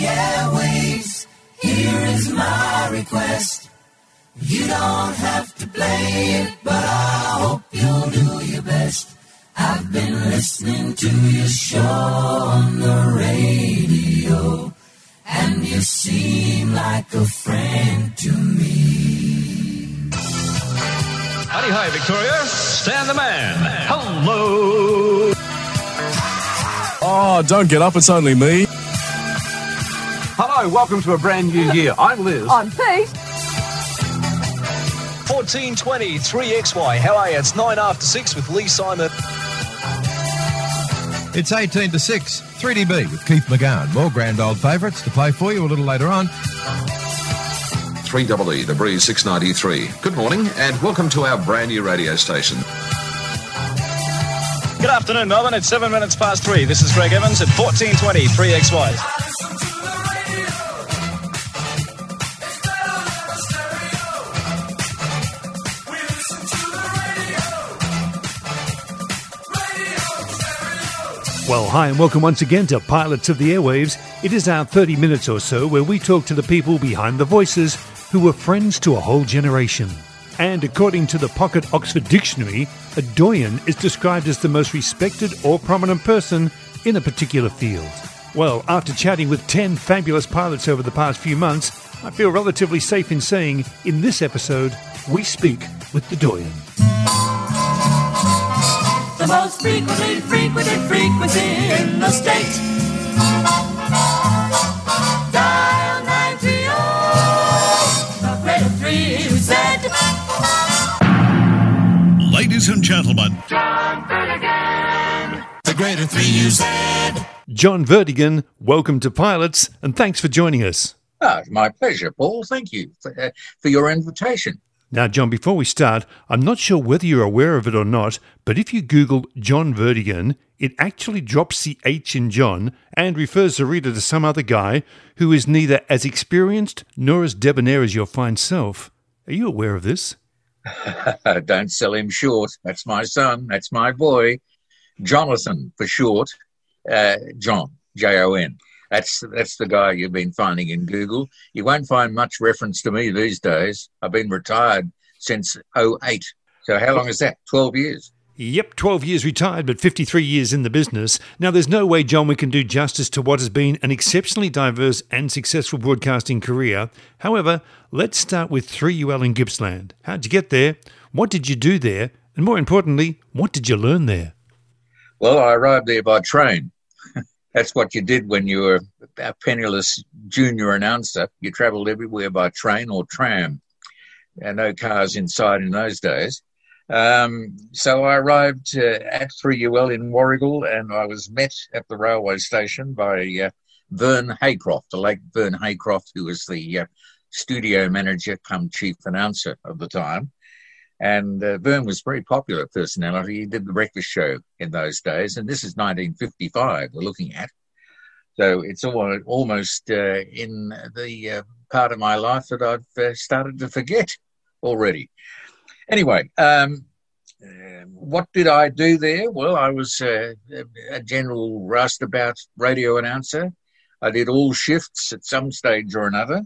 the airwaves. Here is my request. You don't have to play it, but I hope you'll do your best. I've been listening to your show on the radio, and you seem like a friend to me. Howdy, hi, Victoria. Stan the man. Hello. Oh, don't get up, it's only me. Hello, welcome to a brand new year. I'm Liz. I'm Pete. 1420 3XY. How are you? It's 9 after 6 with Lee Simon. It's 18 to 6, 3DB with Keith McGowan. More grand old favourites to play for you a little later on. 3EE, the Breeze 693. Good morning and welcome to our brand new radio station. Good afternoon, Melbourne. It's 7 minutes past 3. This is Greg Evans at 1420 3XY. Well, hi, and welcome once again to Pilots of the Airwaves. It is our 30 minutes or so where we talk to the people behind the voices who were friends to a whole generation. And according to the Pocket Oxford Dictionary, a doyen is described as the most respected or prominent person in a particular field. Well, after chatting with 10 fabulous pilots over the past few months, I feel relatively safe in saying in this episode, we speak with the doyen. The most frequently frequented frequency in the state. Dial 930, the great 3UZ, Ladies and gentlemen, John Vertigan. The greater 3UZ. John Vertigan, welcome to Pilots, and thanks for joining us. Ah, my pleasure, Paul. Thank you for, uh, for your invitation. Now, John, before we start, I'm not sure whether you're aware of it or not, but if you Google John Vertigan, it actually drops the H in John and refers the reader to some other guy who is neither as experienced nor as debonair as your fine self. Are you aware of this? Don't sell him short. That's my son. That's my boy. Jonathan, for short. Uh, John, J O N. That's that's the guy you've been finding in Google. You won't find much reference to me these days. I've been retired since 08. So how long is that? 12 years. Yep, 12 years retired, but 53 years in the business. Now, there's no way, John, we can do justice to what has been an exceptionally diverse and successful broadcasting career. However, let's start with 3UL in Gippsland. How'd you get there? What did you do there? And more importantly, what did you learn there? Well, I arrived there by train. That's what you did when you were a penniless junior announcer. You travelled everywhere by train or tram. And no cars inside in those days. Um, so I arrived uh, at 3UL in Warragul and I was met at the railway station by uh, Vern Haycroft, the late Vern Haycroft, who was the uh, studio manager come chief announcer of the time. And uh, Vern was a very popular personality. He did the breakfast show in those days. And this is 1955 we're looking at. So it's all, almost uh, in the uh, part of my life that I've uh, started to forget already. Anyway, um, uh, what did I do there? Well, I was uh, a general roustabout radio announcer. I did all shifts at some stage or another.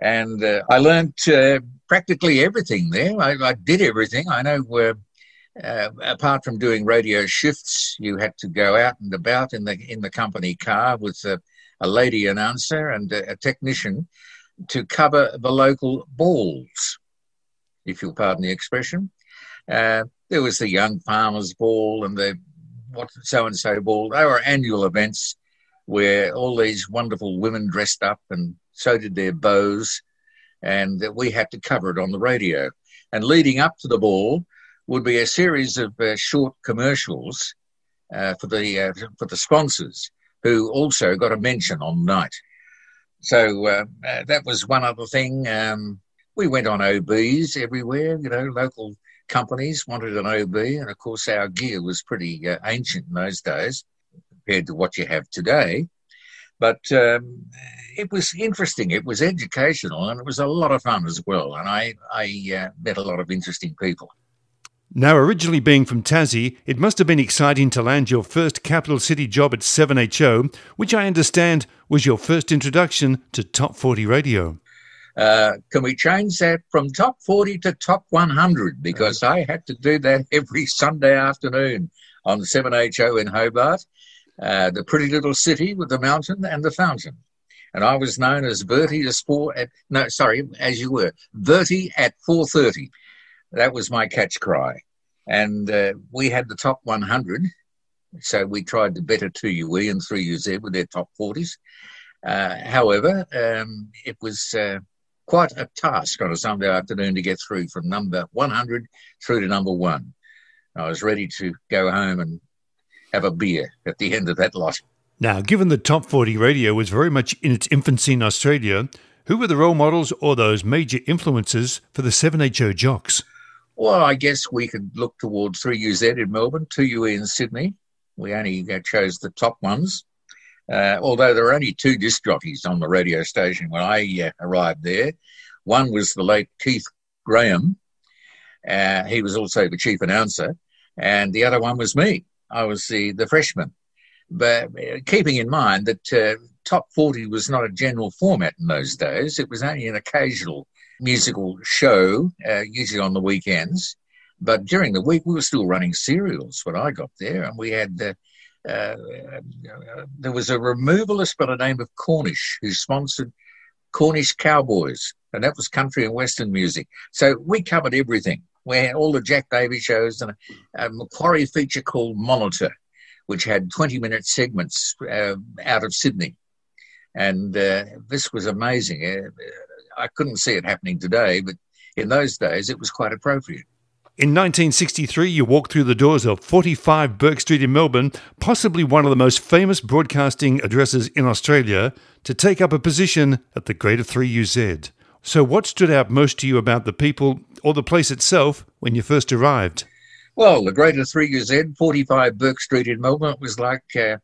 And uh, I learned uh, practically everything there. I, I, did everything. I know uh, apart from doing radio shifts, you had to go out and about in the in the company car with a, a lady announcer and a, a technician to cover the local balls if you'll pardon the expression. Uh, there was the Young Farmers Ball and the what so and so ball. They were annual events where all these wonderful women dressed up and so did their beaux, and we had to cover it on the radio. And leading up to the ball would be a series of uh, short commercials uh, for the uh, for the sponsors, who also got a mention on the night. So uh, uh, that was one other thing. Um, we went on OBs everywhere, you know, local companies wanted an OB, and of course our gear was pretty uh, ancient in those days compared to what you have today. But um, it was interesting. It was educational, and it was a lot of fun as well. And I, I uh, met a lot of interesting people. Now, originally being from Tassie, it must have been exciting to land your first capital city job at 7HO, which I understand was your first introduction to Top 40 radio. Uh, can we change that from top 40 to top 100? Because I had to do that every Sunday afternoon on 7HO in Hobart, uh, the pretty little city with the mountain and the fountain. And I was known as Bertie the Sport at, no, sorry, as you were, Bertie at 4.30. That was my catch cry. And uh, we had the top 100. So we tried to better 2UE and 3UZ with their top 40s. Uh, however, um, it was uh, quite a task on a Sunday afternoon to get through from number 100 through to number one. I was ready to go home and have a beer at the end of that lot. Now, given the Top 40 radio was very much in its infancy in Australia, who were the role models or those major influences for the 7HO jocks? Well, I guess we could look towards 3UZ in Melbourne, 2UE in Sydney. We only chose the top ones. Uh, although there were only two disc jockeys on the radio station when I uh, arrived there. One was the late Keith Graham. Uh, he was also the chief announcer. And the other one was me. I was the, the freshman. But uh, keeping in mind that uh, Top 40 was not a general format in those days, it was only an occasional musical show, uh, usually on the weekends. But during the week, we were still running serials when I got there, and we had uh, uh, there was a removalist by the name of Cornish who sponsored Cornish Cowboys, and that was country and western music. So we covered everything. Had all the Jack Davey shows and a, a Macquarie feature called Monitor, which had 20 minute segments uh, out of Sydney. And uh, this was amazing. Uh, I couldn't see it happening today, but in those days it was quite appropriate. In 1963, you walked through the doors of 45 Bourke Street in Melbourne, possibly one of the most famous broadcasting addresses in Australia, to take up a position at the Greater 3UZ. So, what stood out most to you about the people or the place itself when you first arrived? Well, the Greater 3UZ, 45 Bourke Street in Melbourne, was like, uh,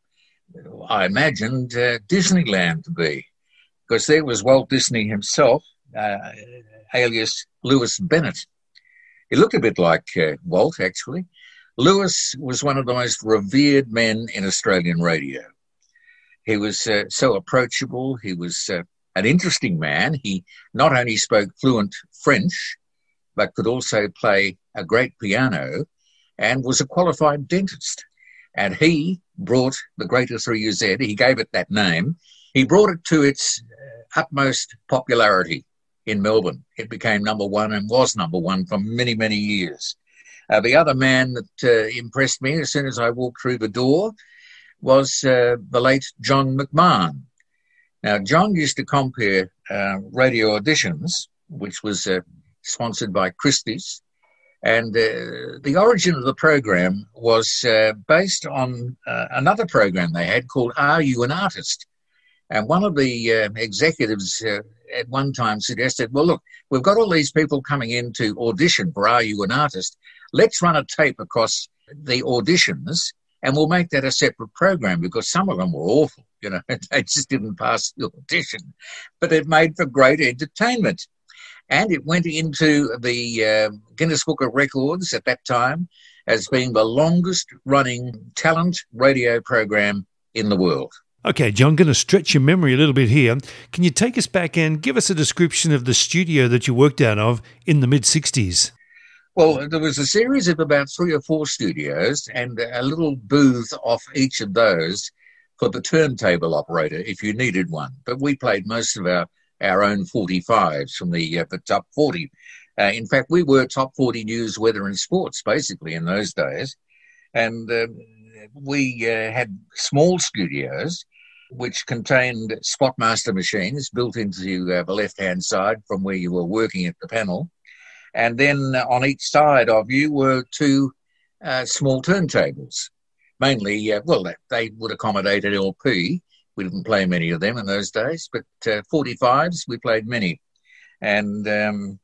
I imagined, uh, Disneyland to be, because there was Walt Disney himself, uh, alias Lewis Bennett he looked a bit like uh, Walt, actually. Lewis was one of the most revered men in Australian radio. He was uh, so approachable. He was uh, an interesting man. He not only spoke fluent French, but could also play a great piano and was a qualified dentist. And he brought the Greater 3UZ, he gave it that name, he brought it to its utmost popularity in Melbourne. It became number one and was number one for many, many years. Uh, the other man that uh, impressed me as soon as I walked through the door was uh, the late John McMahon. Now, John used to compare uh, radio auditions, which was uh, sponsored by Christie's, and uh, the origin of the program was based on another program they had called Are You an Artist? And one of the uh, executives uh, at one time suggested, well, look, we've got all these people coming in to audition for Are You an Artist? Let's run a tape across the auditions and we'll make that a separate program because some of them were awful. You know, they just didn't pass the audition, but it made for great entertainment. And it went into the uh, Guinness Book of Records at that time as being the longest running talent radio program in the world. Okay, John, going to stretch your memory a little bit here. Can you take us back and give us a description of the studio that you worked out of in the mid 60s? Well, there was a series of about three or four studios and a little booth off each of those for the turntable operator if you needed one. But we played most of our, our own 45s from the, uh, the top 40. Uh, in fact, we were top 40 news, weather, and sports basically in those days. And uh, we had small studios which contained Spotmaster machines built into uh, the left hand side from where you were working at the panel. And then on each side of you were two uh, small turntables. Mainly, uh, well, they would accommodate an LP. We didn't play many of them in those days, but 45s, uh, we played many. And um,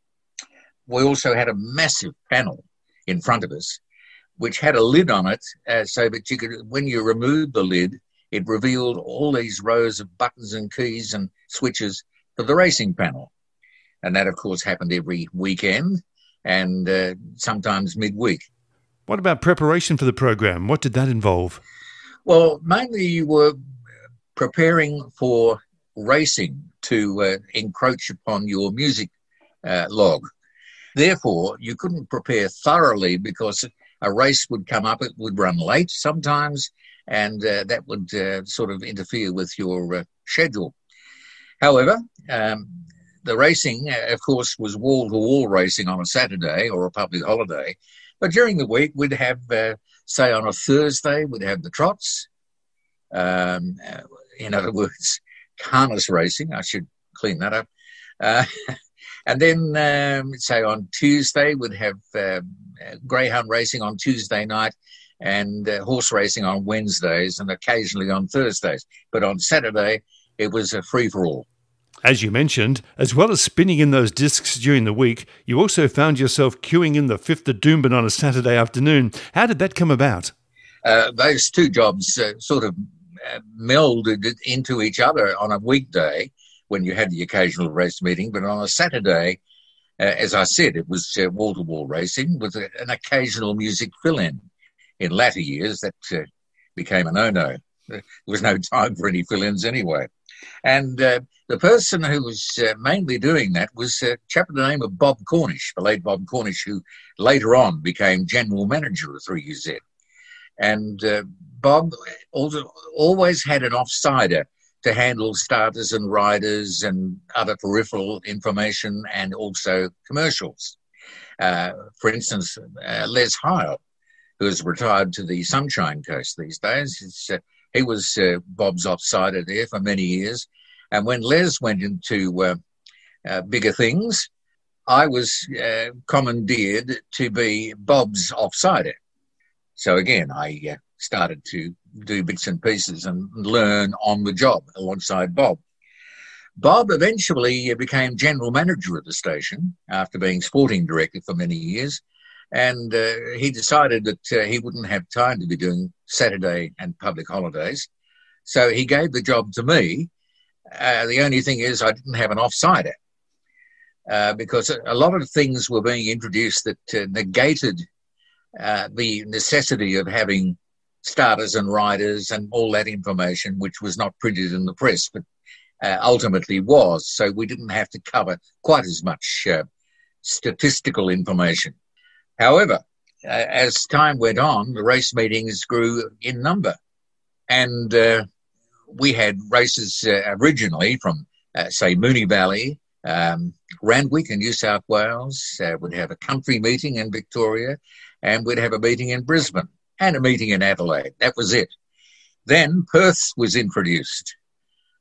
we also had a massive panel in front of us, which had a lid on it, uh, so that you could, when you removed the lid, it revealed all these rows of buttons and keys and switches for the racing panel. And that, of course, happened every weekend. and uh, sometimes midweek. What about preparation for the program? What did that involve? Well, mainly you were preparing for racing to uh, encroach upon your music uh, log. Therefore, you couldn't prepare thoroughly because a race would come up, it would run late sometimes, and uh, that would uh, sort of interfere with your uh, schedule. However, um, the racing, uh, of course, was wall to wall racing on a Saturday or a public holiday. But during the week, we'd have, uh, say, on a Thursday, we'd have the trots. Um, uh, in other words, harness racing. I should clean that up. Uh, and then, um, say, on Tuesday, we'd have uh, greyhound racing on Tuesday night and uh, horse racing on Wednesdays and occasionally on Thursdays. But on Saturday, it was a free for all. As you mentioned, as well as spinning in those discs during the week, you also found yourself cueing in the fifth of Doomben on a Saturday afternoon. How did that come about? Uh, those two jobs uh, sort of uh, melded into each other on a weekday when you had the occasional race meeting, but on a Saturday, uh, as I said, it was wall to wall racing with a, an occasional music fill in. In latter years, that uh, became a no no. There was no time for any fill ins anyway. And uh, the person who was uh, mainly doing that was a chap by the name of Bob Cornish, the late Bob Cornish, who later on became general manager of 3UZ. And uh, Bob also always had an offsider to handle starters and riders and other peripheral information and also commercials. Uh, for instance, uh, Les Heil, who has retired to the Sunshine Coast these days, uh, he was uh, Bob's offsider there for many years. And when Les went into uh, uh, bigger things, I was uh, commandeered to be Bob's offsider. So again, I uh, started to do bits and pieces and learn on the job alongside Bob. Bob eventually became general manager of the station after being sporting director for many years. And uh, he decided that uh, he wouldn't have time to be doing Saturday and public holidays. So he gave the job to me. Uh, the only thing is, I didn't have an offsider uh, because a lot of things were being introduced that uh, negated uh, the necessity of having starters and riders and all that information, which was not printed in the press, but ultimately was. So we didn't have to cover quite as much statistical information. However, uh, as time went on, the race meetings grew in number. And uh, we had races uh, originally from, uh, say, Moonee Valley, um, Randwick in New South Wales. Uh, we'd have a country meeting in Victoria, and we'd have a meeting in Brisbane and a meeting in Adelaide. That was it. Then Perth was introduced,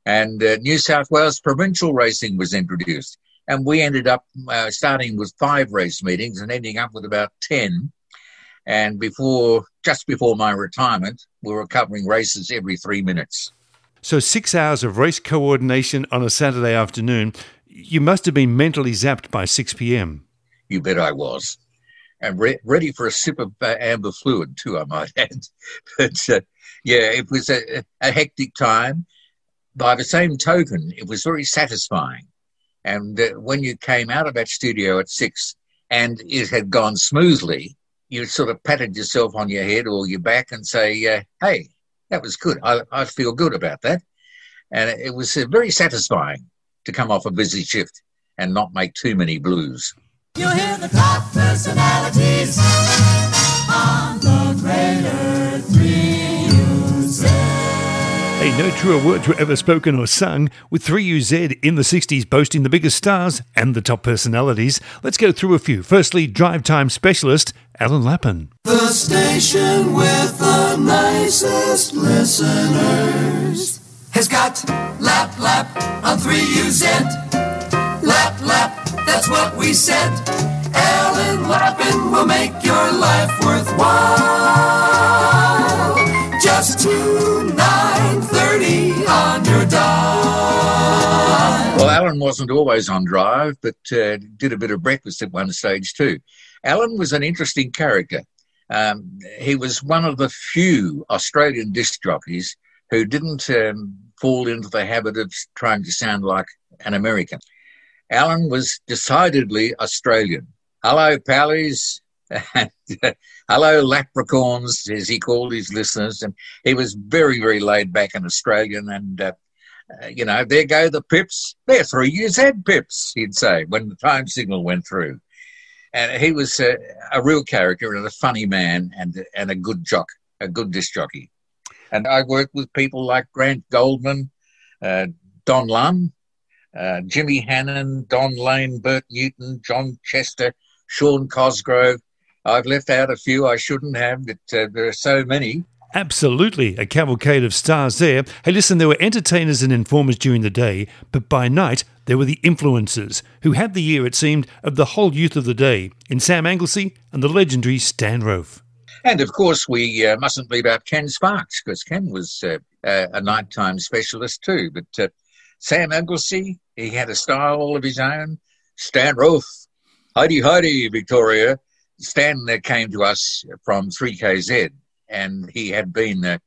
and New South Wales provincial racing was introduced and we ended up uh, starting with five race meetings and ending up with about 10 and before just before my retirement we were covering races every three minutes. So six hours of race coordination on a saturday afternoon you must have been mentally zapped by 6 p.m you bet i was. And re- ready for a sip of uh, amber fluid too i might add. But uh, yeah it was a, a hectic time. By the same token it was very satisfying and uh, when you came out of that studio at six and it had gone smoothly, you sort of patted yourself on your head or your back and say, uh, hey, that was good. I, I, feel good about that. And it was uh, very satisfying to come off a busy shift and not make too many blues. You hear the top personalities no truer words were ever spoken or sung, with 3UZ in the 60s boasting the biggest stars and the top personalities. Let's go through a few. Firstly, drive time specialist Alan Lappin. The station with the nicest listeners has got Lap Lap on 3UZ. Lap Lap, that's what we said. Alan Lappin will make your life worthwhile. Just tune 930 on your dial. Well, Alan wasn't always on drive, but uh, did a bit of breakfast at one stage too. Alan was an interesting character. Um, he was one of the few Australian disc jockeys who didn't um, fall into the habit of trying to sound like an American. Alan was decidedly Australian. hello, pallies. And, uh, hello, leprechauns, as he called his listeners. And he was very, very laid back and Australian. And, uh, uh, you know, there go the pips. They're three years head pips, he'd say, when the time signal went through. And he was a, a real character and a funny man and, and a good jock, a good disc jockey. And I worked with people like Grant Goldman, uh, Don uh, Jimmy Hannan, Don Lane, Bert Newton, John Chester, Sean Cosgrove. I've left out a few I shouldn't have, but uh, there are so many. Absolutely, a cavalcade of stars there. Hey, listen, there were entertainers and informers during the day, but by night there were the influencers, who had the ear, it seemed, of the whole youth of the day, in Sam Anglesey and the legendary Stan Rofe. And of course, we uh, mustn't leave out Ken Sparks, because Ken was uh, a nighttime specialist too. But uh, Sam Anglesey, he had a style all of his own. Stan Rofe, Heidi Heidi, Victoria. Stan came to us from 3KZ, and he had been a,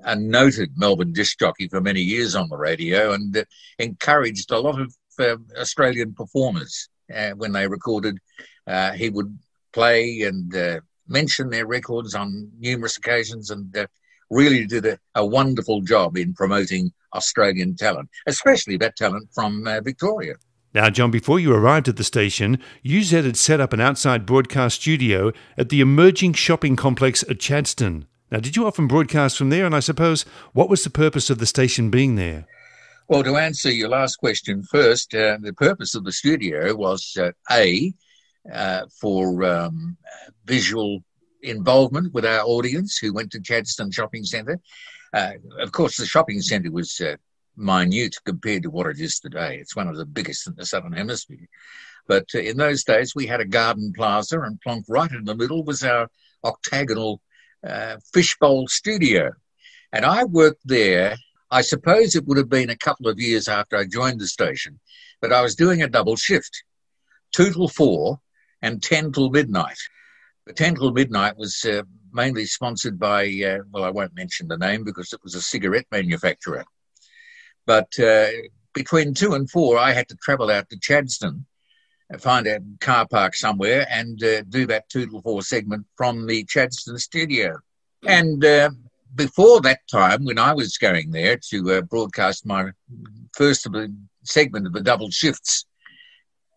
a noted Melbourne disc jockey for many years on the radio and encouraged a lot of uh, Australian performers uh, when they recorded. Uh, he would play and uh, mention their records on numerous occasions and uh, really did a, a, wonderful job in promoting Australian talent, especially that talent from Victoria. Now, John, before you arrived at the station, UZ had set up an outside broadcast studio at the emerging shopping complex at Chadstone. Now, did you often broadcast from there? And I suppose, what was the purpose of the station being there? Well, to answer your last question first, uh, the purpose of the studio was uh, A, uh, for um, visual involvement with our audience who went to Chadstone Shopping Centre. Uh, of course, the shopping centre was uh, minute compared to what it is today. It's one of the biggest in the Southern Hemisphere. But uh, in those days, we had a garden plaza, and plonk right in the middle was our octagonal uh, fishbowl studio. And I worked there, I suppose it would have been a couple of years after I joined the station, but I was doing a double shift, two till four and 10 till midnight. The 10 till midnight was uh, mainly sponsored by, uh, well, I won't mention the name because it was a cigarette manufacturer. But uh, between two and four, I had to travel out to Chadstone, find a car park somewhere, and uh, do that two to four segment from the Chadstone studio. And uh, before that time, when I was going there to uh, broadcast my first segment of the double shifts,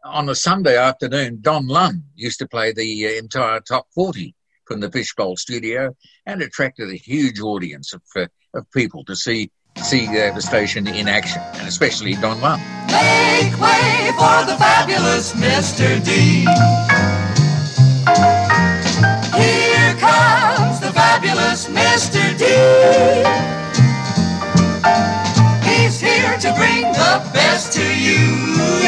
on a Sunday afternoon, Don Lunn used to play the uh, entire top 40 from the Fishbowl studio and attracted a huge audience of, uh, of people to see see the station in action, and especially Don Juan. Make way for the fabulous Mr. D. Here comes the fabulous Mr. D. He's here to bring the best to you.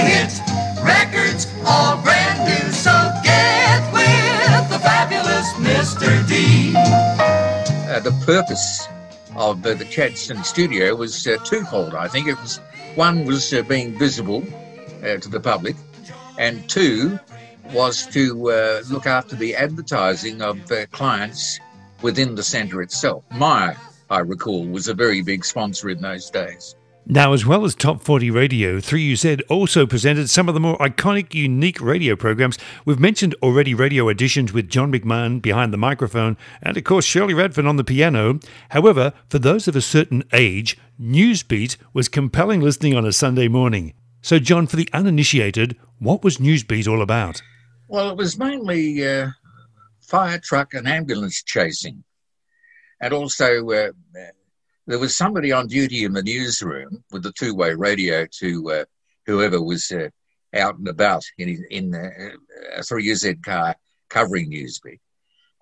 Hit records all brand new, so get with the fabulous Mr. D. Uh, the purpose of the Chadstone studio was uh, twofold. I think it was one was uh, being visible uh, to the public, and two was to look after the advertising of clients within the centre itself. Myer, I recall, was a very big sponsor in those days. Now, as well as Top 40 Radio, 3UZ also presented some of the more iconic, unique radio programs. We've mentioned already radio auditions with John McMahon behind the microphone and, of course, Shirley Radford on the piano. However, for those of a certain age, Newsbeat was compelling listening on a Sunday morning. So, John, for the uninitiated, what was Newsbeat all about? Well, it was mainly uh, fire truck and ambulance chasing, and also uh, there was somebody on duty in the newsroom with the two-way radio to uh, whoever was uh, out and about in in uh, a 3UZ car covering Newsbeat,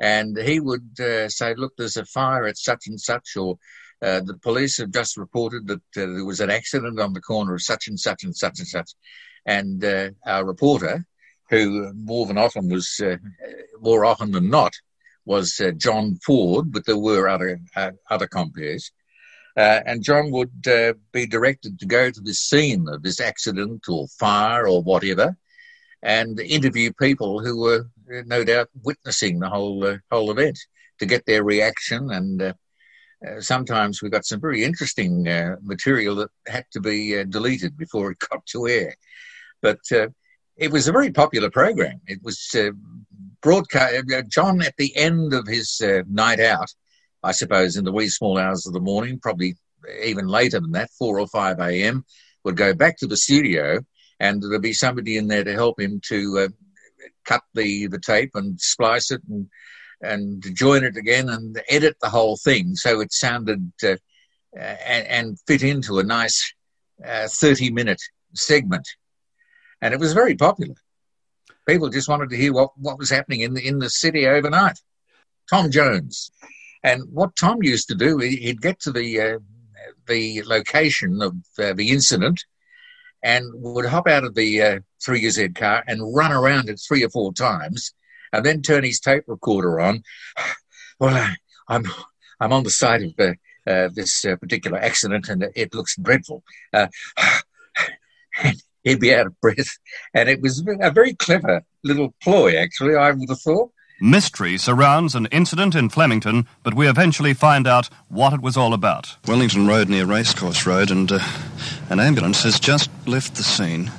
and he would uh, say, "Look, there's a fire at such and such," or uh, "The police have just reported that uh, there was an accident on the corner of such and such and such and such," and our reporter, who more than often was more often than not was John Ford, but there were other other compeers uh, and John would uh, be directed to go to the scene of this accident or fire or whatever and interview people who were uh, no doubt witnessing the whole uh, whole event to get their reaction. And uh, uh, sometimes we got some very interesting material that had to be deleted before it got to air. But it was a very popular program. It was broadcast. John, at the end of his night out, I suppose in the wee small hours of the morning, probably even later than that, 4 or 5 a.m., would go back to the studio and there'd be somebody in there to help him to uh, cut the, the tape and splice it and, and join it again and edit the whole thing so it sounded uh, and, and, fit into a nice uh, 30 minute segment. And it was very popular. People just wanted to hear what, what was happening in the, in the city overnight. Tom Jones. And what Tom used to do, he'd get to the uh, the location of uh, the incident and would hop out of the uh, 3Z car and run around it three or four times and then turn his tape recorder on. Well, uh, I'm, I'm on the side of uh, uh, this uh, particular accident and it looks dreadful. and he'd be out of breath. And it was a very clever little ploy, actually, I would have thought. Mystery surrounds an incident in Flemington, but we eventually find out what it was all about. Wellington Road near Racecourse Road, and uh, an ambulance has just left the scene.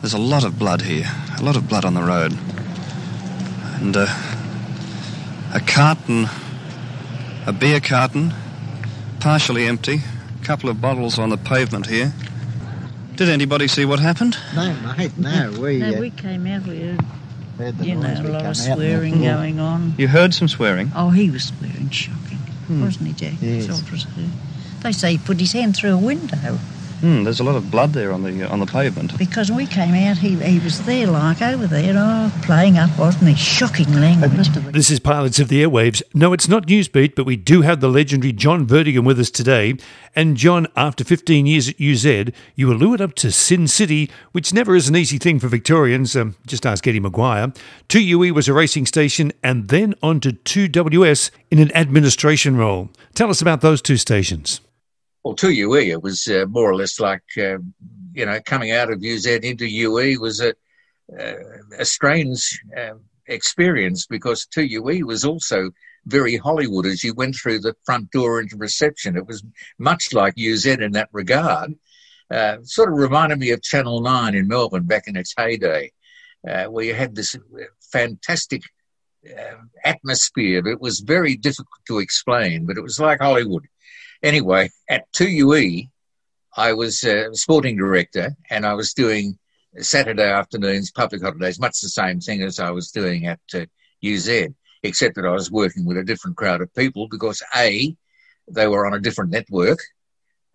There's a lot of blood here, a lot of blood on the road. And uh, a carton, a beer carton, partially empty, a couple of bottles on the pavement here. Did anybody see what happened? No, mate, no. We, no, uh, we came out, we heard heard the you know, a lot of swearing going on. You heard some swearing. Oh, he was swearing shocking, hmm. wasn't he, Jack? Yes. That's all. They say he put his hand through a window Hmm, there's a lot of blood there on the on the pavement. because we came out, he, he was there, like over there, oh, playing up, wasn't he? Shocking language. This is Pilots of the Airwaves. No, it's not Newsbeat, but we do have the legendary John Vertigan with us today. And John, after 15 years at UZ, you were lured up to Sin City, which never is an easy thing for Victorians. Um, just ask Eddie McGuire. 2UE was a racing station, and then on to 2WS in an administration role. Tell us about those two stations. Well, 2UE, it was uh, more or less like, uh, you know, coming out of UZ into UE was a, uh, a strange uh, experience because 2UE was also very Hollywood as you went through the front door into reception. It was much like UZ in that regard. Uh, sort of reminded me of Channel 9 in Melbourne back in its heyday, uh, where you had this fantastic uh, atmosphere. It was very difficult to explain, but it was like Hollywood. Anyway, at 2UE, I was a sporting director and I was doing Saturday afternoons, public holidays, much the same thing as I was doing at uh, UZ, except that I was working with a different crowd of people because A, they were on a different network.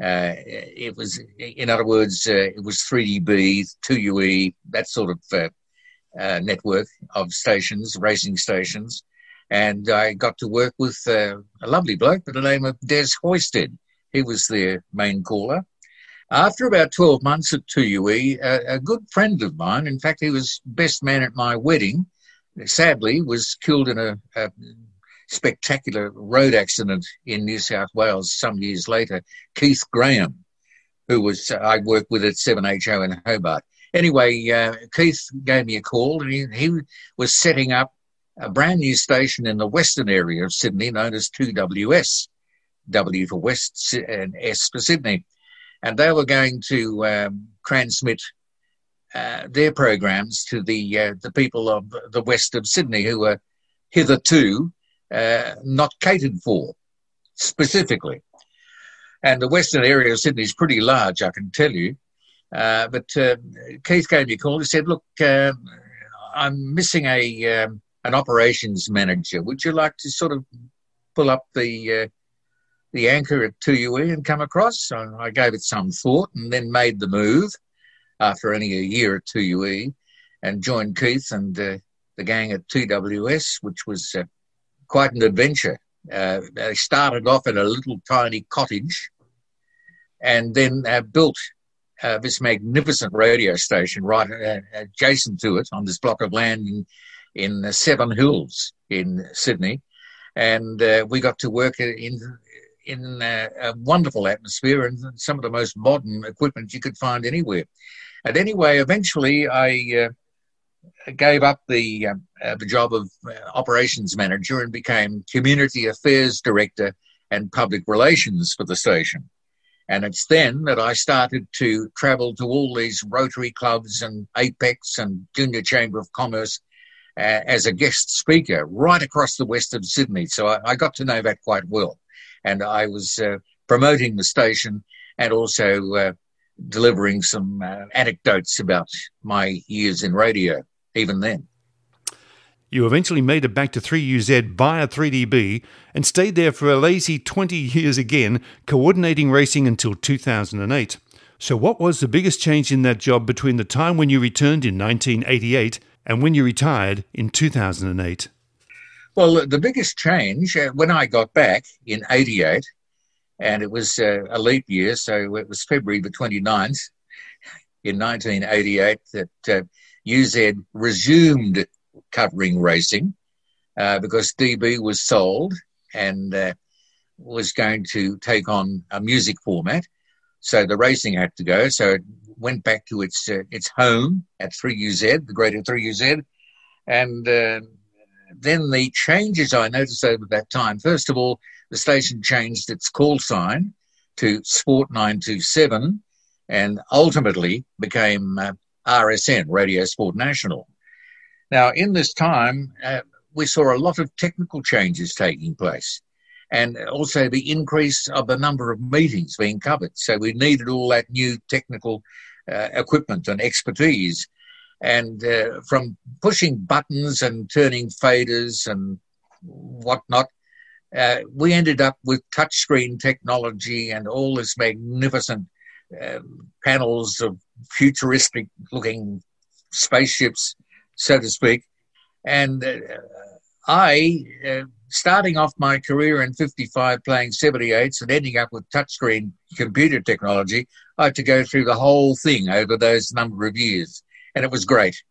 Uh, it was, in other words, uh, it was 3DB, 2UE, that sort of uh, uh, network of stations, racing stations. And I got to work with uh, a lovely bloke by the name of Des Hoysted. He was their main caller. After about 12 months at 2UE, a, a good friend of mine, in fact, he was best man at my wedding, sadly was killed in a, a spectacular road accident in New South Wales some years later. Keith Graham, who was I worked with at 7HO in Hobart. Anyway, uh, Keith gave me a call and he, he was setting up a brand new station in the western area of Sydney known as 2WS. W for West and S for Sydney. And they were going to um, transmit uh, their programs to the uh, the people of the west of Sydney who were hitherto uh, not catered for specifically. And the western area of Sydney is pretty large, I can tell you. Uh, but uh, Keith gave me a call. He said, "Look, uh, I'm missing a um, an operations manager. Would you like to sort of pull up the uh, the anchor at 2UE and come across?" I gave it some thought and then made the move after only a year at 2UE and joined Keith and uh, the gang at 2WS, which was uh, quite an adventure. Uh, they started off in a little tiny cottage and then uh, built uh, this magnificent radio station right uh, adjacent to it on this block of land in Seven Hills in Sydney. And uh, we got to work in in uh, a wonderful atmosphere and some of the most modern equipment you could find anywhere. And anyway, eventually I uh, gave up the um, uh, the job of uh, operations manager and became community affairs director and public relations for the station. And it's then that I started to travel to all these Rotary clubs and Apex and Junior Chamber of Commerce uh, as a guest speaker right across the west of Sydney. So I, I got to know that quite well. And I was uh, promoting the station and also uh, delivering some uh, anecdotes about my years in radio, even then. You eventually made it back to 3UZ via 3DB and stayed there for a lazy 20 years again, coordinating racing until 2008. So, what was the biggest change in that job between the time when you returned in 1988 and when you retired in 2008? Well, the biggest change uh, when I got back in 88, and it was uh, a leap year, so it was February the 29th in 1988 that uh, UZ resumed covering racing uh, because DB was sold and uh, was going to take on a music format. So the racing had to go. So went back to its uh, its home at 3UZ, the greater 3UZ. And uh, then the changes I noticed over that time first of all, the station changed its call sign to Sport 927 and ultimately became uh, RSN, Radio Sport National. Now, in this time, uh, we saw a lot of technical changes taking place and also the increase of the number of meetings being covered. So we needed all that new technical equipment and expertise. And uh, from pushing buttons and turning faders and whatnot, uh, we ended up with touchscreen technology and all this magnificent um, panels of futuristic looking spaceships so to speak. And uh, I, uh, starting off my career in 55 playing 78s and ending up with touchscreen computer technology, I had to go through the whole thing over those number of years. And it was great.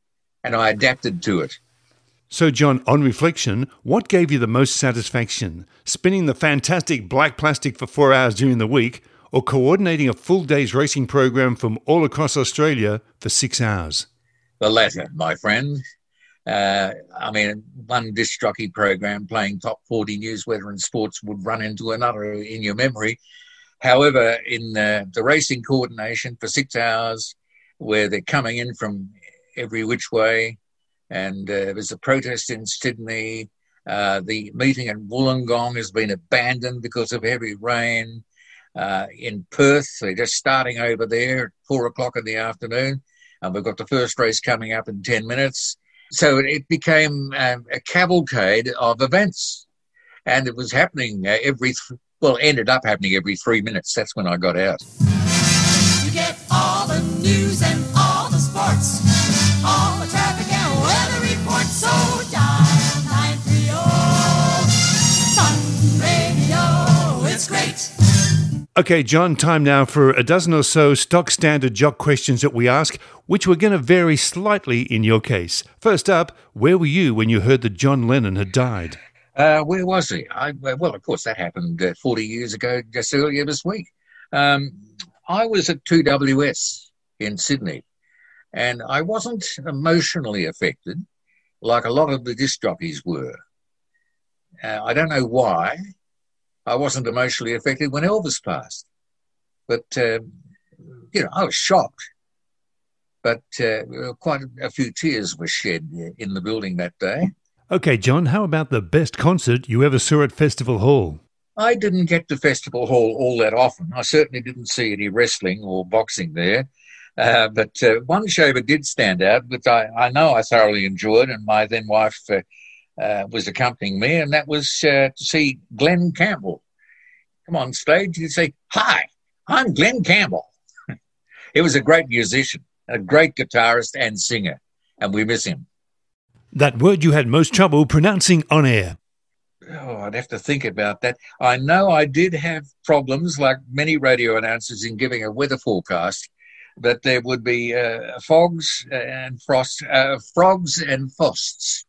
And I adapted to it. So, John, on reflection, what gave you the most satisfaction? Spinning the fantastic black plastic for four hours during the week, or coordinating a full day's racing program from all across Australia for six hours? The latter, my friend. Uh, I mean, one disc jockey program playing top 40 news, weather, and sports would run into another in your memory. However, in the, the racing coordination for six hours, where they're coming in from every which way, and uh, there's a protest in Sydney. Uh, the meeting in Wollongong has been abandoned because of heavy rain. Uh, in Perth, they're just starting over there at four o'clock in the afternoon and we've got the first race coming up in 10 minutes. So it became um, a cavalcade of events. And it was happening uh, every, th- well, ended up happening every three minutes. That's when I got out. Okay, John, time now for a dozen or so stock standard jock questions that we ask, which were going to vary slightly in your case. First up, where were you when you heard that John Lennon had died? Uh, where was he? I, well, of course, that happened uh, 40 years ago, just earlier this week. Um, I was at 2WS in Sydney, and I wasn't emotionally affected like a lot of the disc jockeys were. Uh, I don't know why. I wasn't emotionally affected when Elvis passed. But, uh, you know, I was shocked. But uh, quite a few tears were shed in the building that day. Okay, John, how about the best concert you ever saw at Festival Hall? I didn't get to Festival Hall all that often. I certainly didn't see any wrestling or boxing there. Uh, but uh, one show that did stand out, which I, I know I thoroughly enjoyed, and my then wife uh, uh, was accompanying me, and that was uh, to see Glen Campbell come on stage. He'd say, Hi, I'm Glen Campbell. he was a great musician, a great guitarist and singer, and we miss him. That word you had most trouble pronouncing on air. Oh, I'd have to think about that. I know I did have problems, like many radio announcers, in giving a weather forecast, that there would be uh, fogs and frost, uh, frogs and frosts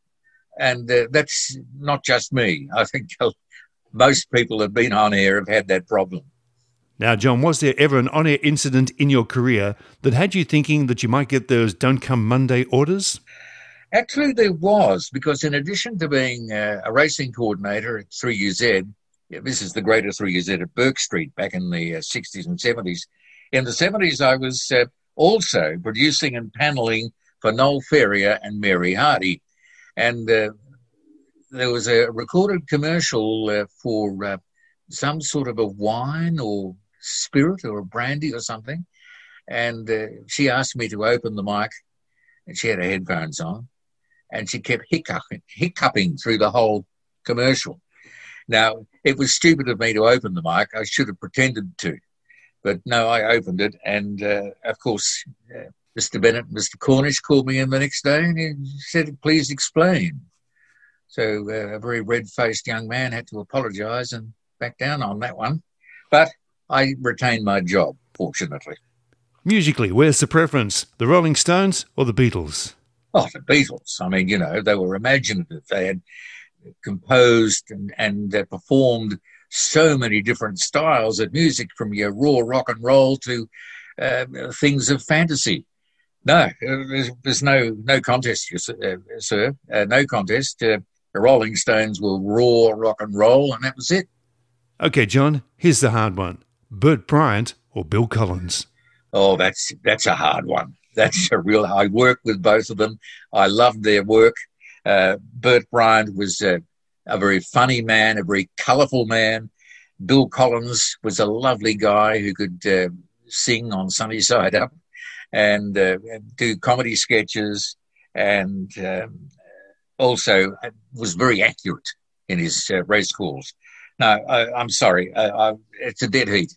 and uh, that's not just me. I think most people that have been on air have had that problem. Now, John, was there ever an on air incident in your career that had you thinking that you might get those don't come Monday orders? Actually, there was, because in addition to being uh, a racing coordinator at 3UZ, yeah, this is the greater 3UZ at Bourke Street back in the uh, 60s and 70s. In the 70s, I was uh, also producing and paneling for Noel Ferrier and Mary Hardy. And uh, there was a recorded commercial uh, for uh, some sort of a wine or spirit or a brandy or something. And uh, she asked me to open the mic, and she had her headphones on, and she kept hiccuping, hiccuping through the whole commercial. Now, it was stupid of me to open the mic. I should have pretended to. But no, I opened it. And uh, of course, uh, Mr. Bennett, and Mr. Cornish called me in the next day and he said, please explain. So uh, a very red faced young man had to apologise and back down on that one. But I retained my job, fortunately. Musically, where's the preference? The Rolling Stones or the Beatles? Oh, the Beatles. I mean, you know, they were imaginative. They had composed and, and uh, performed so many different styles of music from your raw rock and roll to uh, things of fantasy. No, there's, there's no no contest, uh, sir. Uh, no contest. Uh, the Rolling Stones were raw rock and roll, and that was it. Okay, John. Here's the hard one: Bert Bryant or Bill Collins? Oh, that's that's a hard one. That's a real. I worked with both of them. I loved their work. Uh, Bert Bryant was a, a very funny man, a very colourful man. Bill Collins was a lovely guy who could uh, sing on Sunny Side Up and uh, do comedy sketches and um, also was very accurate in his uh, race calls. No, I, am sorry. I, I, it's a dead heat.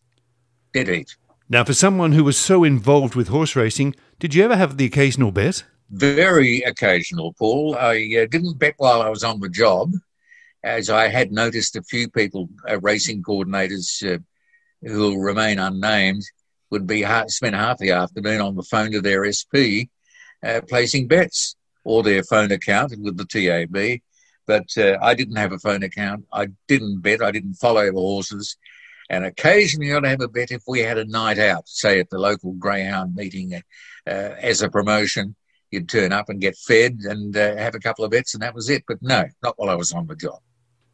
Dead heat. Now, for someone who was so involved with horse racing, did you ever have the occasional bet? Very occasional, Paul. I uh, didn't bet while I was on the job, as I had noticed a few people, uh, racing coordinators uh, who will remain unnamed, would be spend half the afternoon on the phone to their SP uh, placing bets or their phone account with the TAB. But uh, I didn't have a phone account. I didn't bet. I didn't follow the horses. And occasionally I'd have a bet if we had a night out, say at the local greyhound meeting uh, as a promotion you'd turn up and get fed and uh, have a couple of bets, and that was it. But no, not while I was on the job.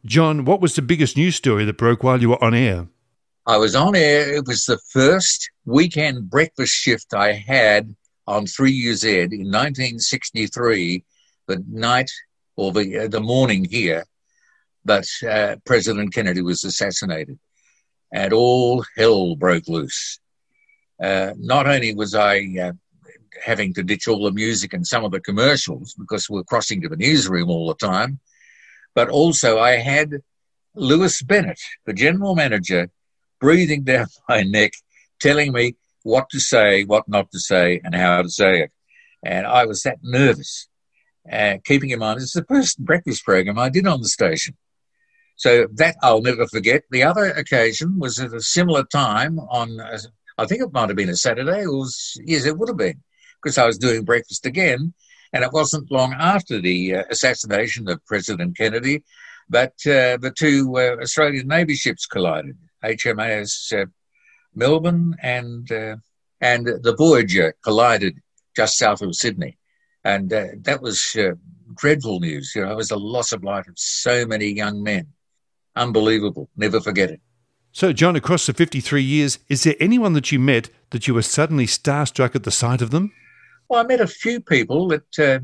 John, what was the biggest news story that broke while you were on air? I was on air. It was the first weekend breakfast shift I had on 3UZ in 1963, the night or the, uh, the morning here that uh, President Kennedy was assassinated. And all hell broke loose. Uh, not only was I uh, having to ditch all the music and some of the commercials because we are crossing to the newsroom all the time. But also, I had Lewis Bennett, the general manager, breathing down my neck, telling me what to say, what not to say, and how to say it. And I was that nervous. Uh, keeping in mind, it's the first breakfast program I did on the station. So that I'll never forget. The other occasion was at a similar time on, I think it might have been a Saturday, or was, yes, it would have been because I was doing breakfast again. And it wasn't long after the uh, assassination of President Kennedy that uh, the two uh, Australian Navy ships collided, HMAS uh, Melbourne and uh, and the Voyager collided just south of Sydney, and uh, that was dreadful news. You know, it was a loss of life of so many young men. Unbelievable. Never forget it. So, John, across the 53 years, is there anyone that you met that you were suddenly starstruck at the sight of them? Well, I met a few people that uh,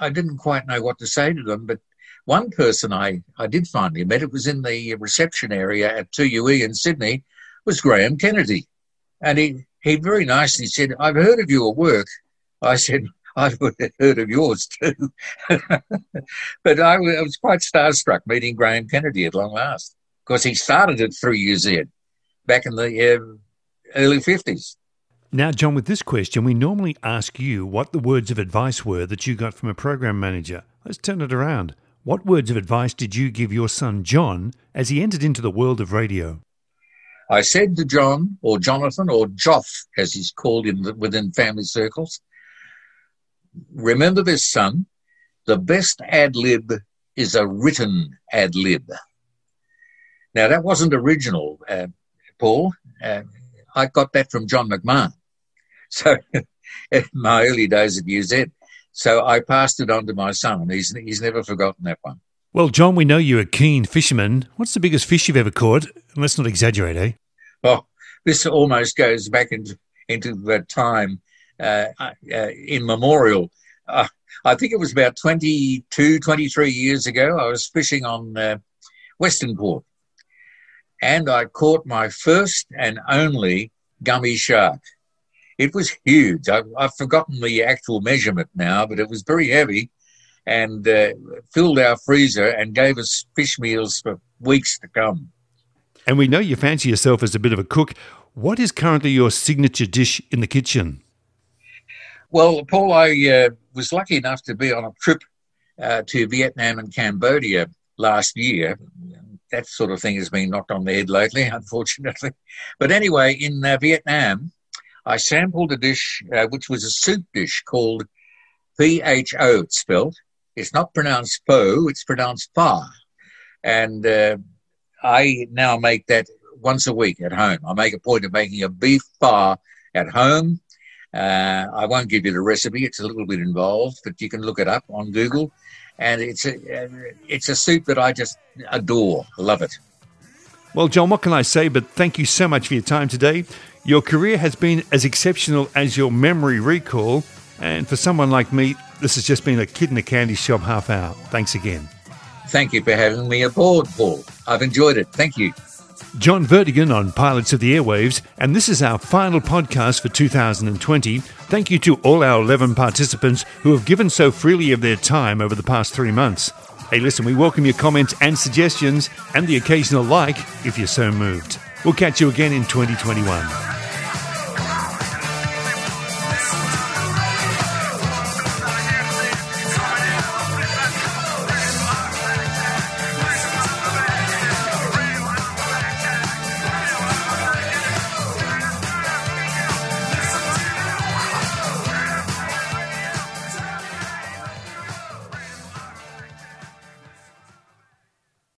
I didn't quite know what to say to them, but one person I, I did finally met, it was in the reception area at 2UE in Sydney, was Graham Kennedy. And he, he very nicely said, I've heard of your work. I said, I've heard of yours too. but I was quite starstruck meeting Graham Kennedy at long last because he started at 3UZ back in the uh, early 50s. Now, John, with this question, we normally ask you what the words of advice were that you got from a program manager. Let's turn it around. What words of advice did you give your son John as he entered into the world of radio? I said to John, or Jonathan, or Joff, as he's called in the, within family circles, remember this, son. The best ad lib is a written ad lib. Now, that wasn't original, uh, Paul. Uh, I got that from John McMahon. So in my early days at UZ. So I passed it on to my son, and he's, he's never forgotten that one. Well, John, we know you're a keen fisherman. What's the biggest fish you've ever caught? And let's not exaggerate, eh? Oh, this almost goes back into into the time uh, uh, in memorial. Uh, I think it was about 22, 23 years ago. I was fishing on uh, Western Port, and I caught my first and only gummy shark. It was huge. I've, I've forgotten the actual measurement now, but it was very heavy and uh, filled our freezer and gave us fish meals for weeks to come. And we know you fancy yourself as a bit of a cook. What is currently your signature dish in the kitchen? Well, Paul, I uh, was lucky enough to be on a trip uh, to Vietnam and Cambodia last year. That sort of thing has been knocked on the head lately, unfortunately. But anyway, in uh, Vietnam, I sampled a dish uh, which was a soup dish called PHO, it's spelled. It's not pronounced po, it's pronounced pho. And uh, I now make that once a week at home. I make a point of making a beef pho at home. Uh, I won't give you the recipe; it's a little bit involved, but you can look it up on Google. And it's a it's a soup that I just adore. Love it. Well, John, what can I say? But thank you so much for your time today. Your career has been as exceptional as your memory recall, and for someone like me, this has just been a kid in a candy shop half hour. Thanks again. Thank you for having me aboard, Paul. I've enjoyed it. Thank you. John Vertigan on Pilots of the Airwaves, and this is our final podcast for 2020. Thank you to all our 11 participants who have given so freely of their time over the past three months. Hey, listen, we welcome your comments and suggestions and the occasional like if you're so moved. We'll catch you again in 2021.